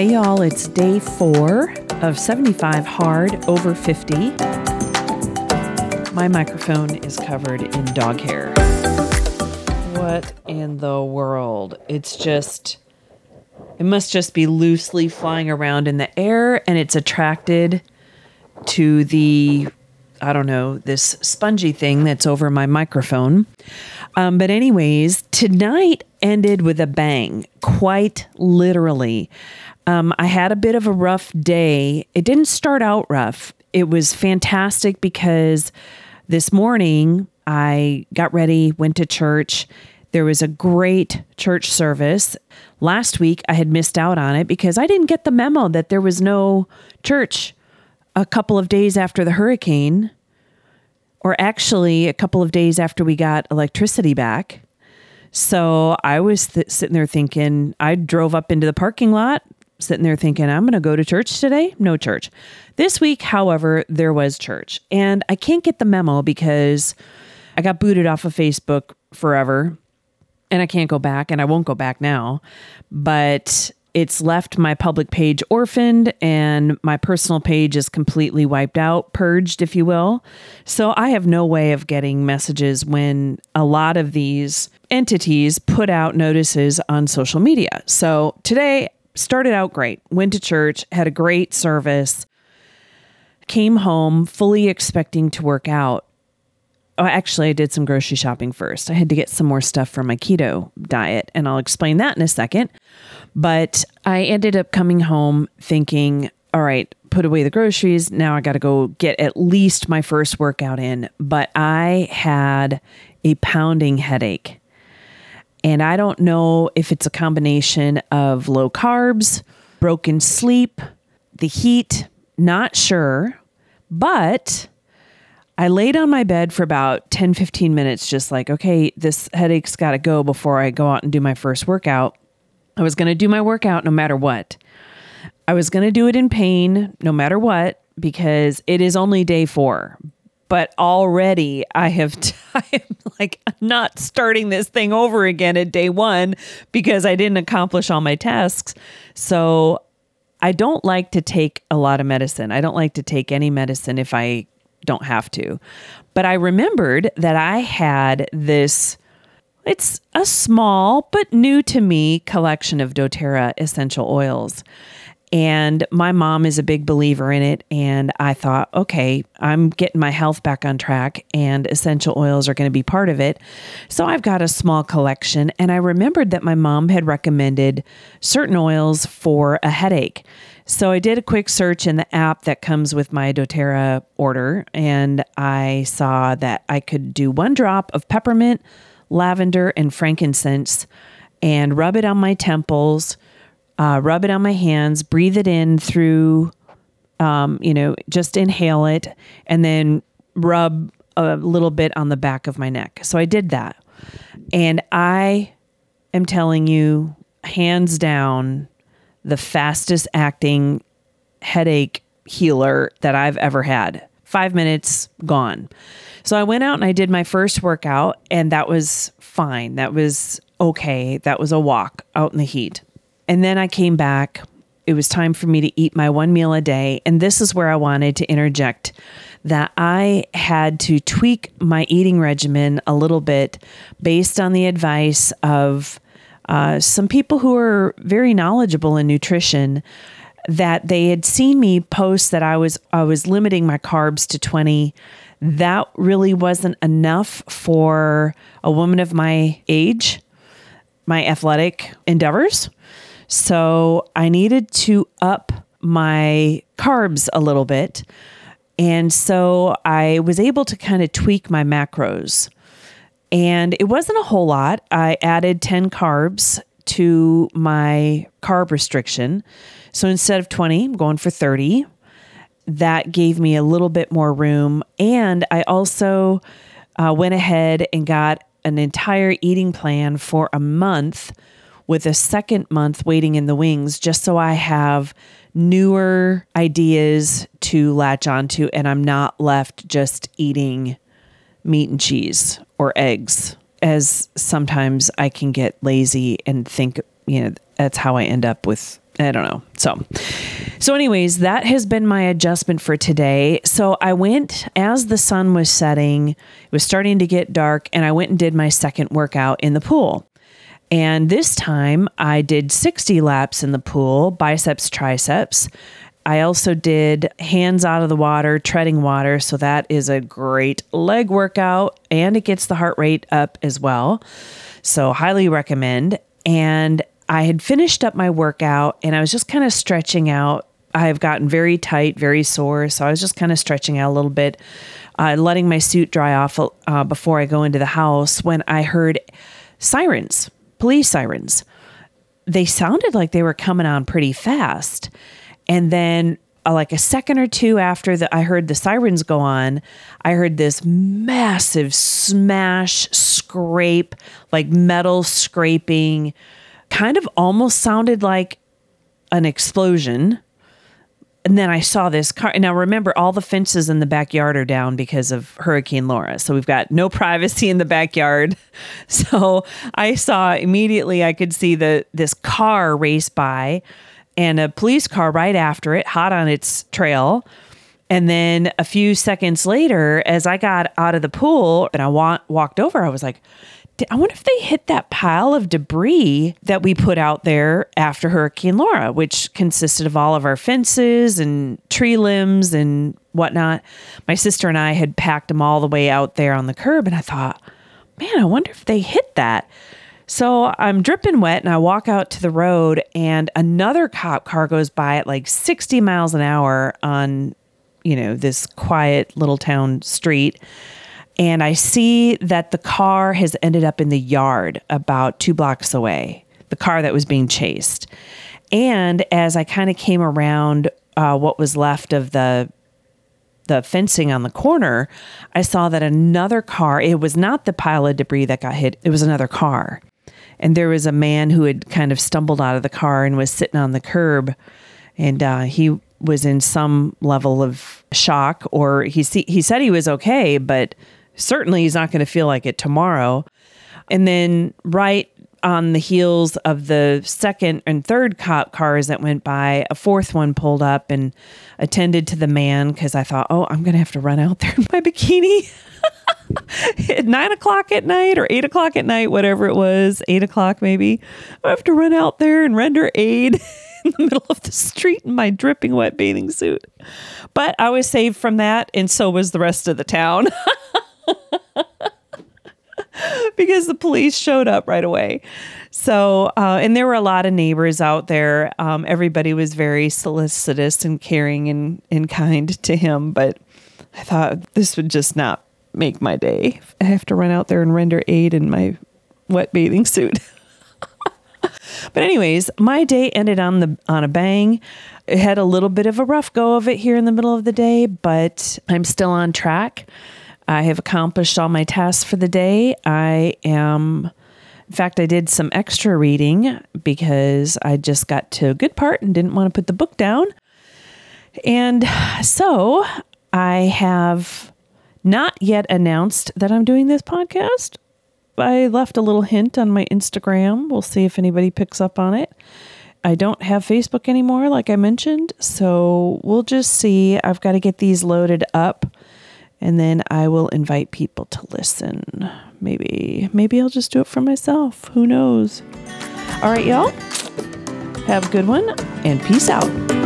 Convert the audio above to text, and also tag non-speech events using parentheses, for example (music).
Hey, y'all, it's day four of 75 hard over 50. My microphone is covered in dog hair. What in the world? It's just, it must just be loosely flying around in the air and it's attracted to the, I don't know, this spongy thing that's over my microphone. Um, but, anyways, tonight ended with a bang, quite literally. Um, I had a bit of a rough day. It didn't start out rough. It was fantastic because this morning I got ready, went to church. There was a great church service. Last week I had missed out on it because I didn't get the memo that there was no church a couple of days after the hurricane, or actually a couple of days after we got electricity back. So I was th- sitting there thinking, I drove up into the parking lot, sitting there thinking, I'm going to go to church today. No church. This week, however, there was church. And I can't get the memo because I got booted off of Facebook forever and I can't go back and I won't go back now. But it's left my public page orphaned and my personal page is completely wiped out, purged, if you will. So I have no way of getting messages when a lot of these entities put out notices on social media. So today started out great, went to church, had a great service, came home fully expecting to work out. Oh, actually, I did some grocery shopping first. I had to get some more stuff for my keto diet, and I'll explain that in a second. But I ended up coming home thinking, all right, put away the groceries. Now I got to go get at least my first workout in. But I had a pounding headache. And I don't know if it's a combination of low carbs, broken sleep, the heat, not sure. But I laid on my bed for about 10, 15 minutes, just like, okay, this headache's got to go before I go out and do my first workout. I was going to do my workout no matter what. I was going to do it in pain no matter what because it is only day four. But already I have, (laughs) I am like not starting this thing over again at day one because I didn't accomplish all my tasks. So I don't like to take a lot of medicine. I don't like to take any medicine if I don't have to. But I remembered that I had this it's a small but new to me collection of doTERRA essential oils. And my mom is a big believer in it. And I thought, okay, I'm getting my health back on track, and essential oils are going to be part of it. So I've got a small collection. And I remembered that my mom had recommended certain oils for a headache. So I did a quick search in the app that comes with my doTERRA order, and I saw that I could do one drop of peppermint, lavender, and frankincense and rub it on my temples, uh, rub it on my hands, breathe it in through, um, you know, just inhale it, and then rub a little bit on the back of my neck. So I did that. And I am telling you, hands down, the fastest acting headache healer that I've ever had. Five minutes gone. So I went out and I did my first workout, and that was fine. That was okay. That was a walk out in the heat. And then I came back. It was time for me to eat my one meal a day. And this is where I wanted to interject that I had to tweak my eating regimen a little bit based on the advice of uh, some people who are very knowledgeable in nutrition that they had seen me post that I was I was limiting my carbs to 20 that really wasn't enough for a woman of my age my athletic endeavors so I needed to up my carbs a little bit and so I was able to kind of tweak my macros and it wasn't a whole lot. I added 10 carbs to my carb restriction. So instead of 20, I'm going for 30. That gave me a little bit more room. And I also uh, went ahead and got an entire eating plan for a month with a second month waiting in the wings, just so I have newer ideas to latch onto and I'm not left just eating meat and cheese or eggs, as sometimes I can get lazy and think, you know, that's how I end up with I don't know. So, so anyways, that has been my adjustment for today. So I went as the sun was setting, it was starting to get dark, and I went and did my second workout in the pool. And this time I did 60 laps in the pool, biceps, triceps. I also did hands out of the water, treading water. So that is a great leg workout and it gets the heart rate up as well. So, highly recommend. And I had finished up my workout and I was just kind of stretching out. I've gotten very tight, very sore. So I was just kind of stretching out a little bit, uh, letting my suit dry off uh, before I go into the house when I heard sirens, police sirens. They sounded like they were coming on pretty fast. And then uh, like a second or two after that I heard the sirens go on, I heard this massive smash, scrape, like metal scraping kind of almost sounded like an explosion. And then I saw this car. Now, remember, all the fences in the backyard are down because of Hurricane Laura. So we've got no (laughs) privacy in the backyard. (laughs) So I saw immediately, I could see the this car race by and a police car right after it, hot on its trail. And then a few seconds later, as I got out of the pool and I wa- walked over, I was like, I wonder if they hit that pile of debris that we put out there after Hurricane Laura, which consisted of all of our fences and tree limbs and whatnot. My sister and I had packed them all the way out there on the curb, and I thought, man, I wonder if they hit that. So I'm dripping wet and I walk out to the road, and another cop car goes by at like 60 miles an hour on, you know, this quiet little town street and I see that the car has ended up in the yard about two blocks away, the car that was being chased. And as I kind of came around uh, what was left of the the fencing on the corner, I saw that another car, it was not the pile of debris that got hit, it was another car. And there was a man who had kind of stumbled out of the car and was sitting on the curb. And uh, he was in some level of shock, or he, he said he was okay, but certainly he's not going to feel like it tomorrow. And then right on the heels of the second and third cop cars that went by, a fourth one pulled up and attended to the man because I thought, oh, I'm going to have to run out there in my bikini. (laughs) at nine o'clock at night or eight o'clock at night, whatever it was, eight o'clock maybe. I have to run out there and render aid (laughs) in the middle of the street in my dripping wet bathing suit. But I was saved from that, and so was the rest of the town. (laughs) (laughs) because the police showed up right away. So, uh, and there were a lot of neighbors out there. Um, everybody was very solicitous and caring and, and kind to him. But I thought this would just not make my day. I have to run out there and render aid in my wet bathing suit. (laughs) but anyways, my day ended on the on a bang. It had a little bit of a rough go of it here in the middle of the day, but I'm still on track. I have accomplished all my tasks for the day. I am, in fact, I did some extra reading because I just got to a good part and didn't want to put the book down. And so I have not yet announced that I'm doing this podcast. I left a little hint on my Instagram. We'll see if anybody picks up on it. I don't have Facebook anymore, like I mentioned. So we'll just see. I've got to get these loaded up and then I will invite people to listen. Maybe, maybe I'll just do it for myself. Who knows? All right, y'all. Have a good one and peace out.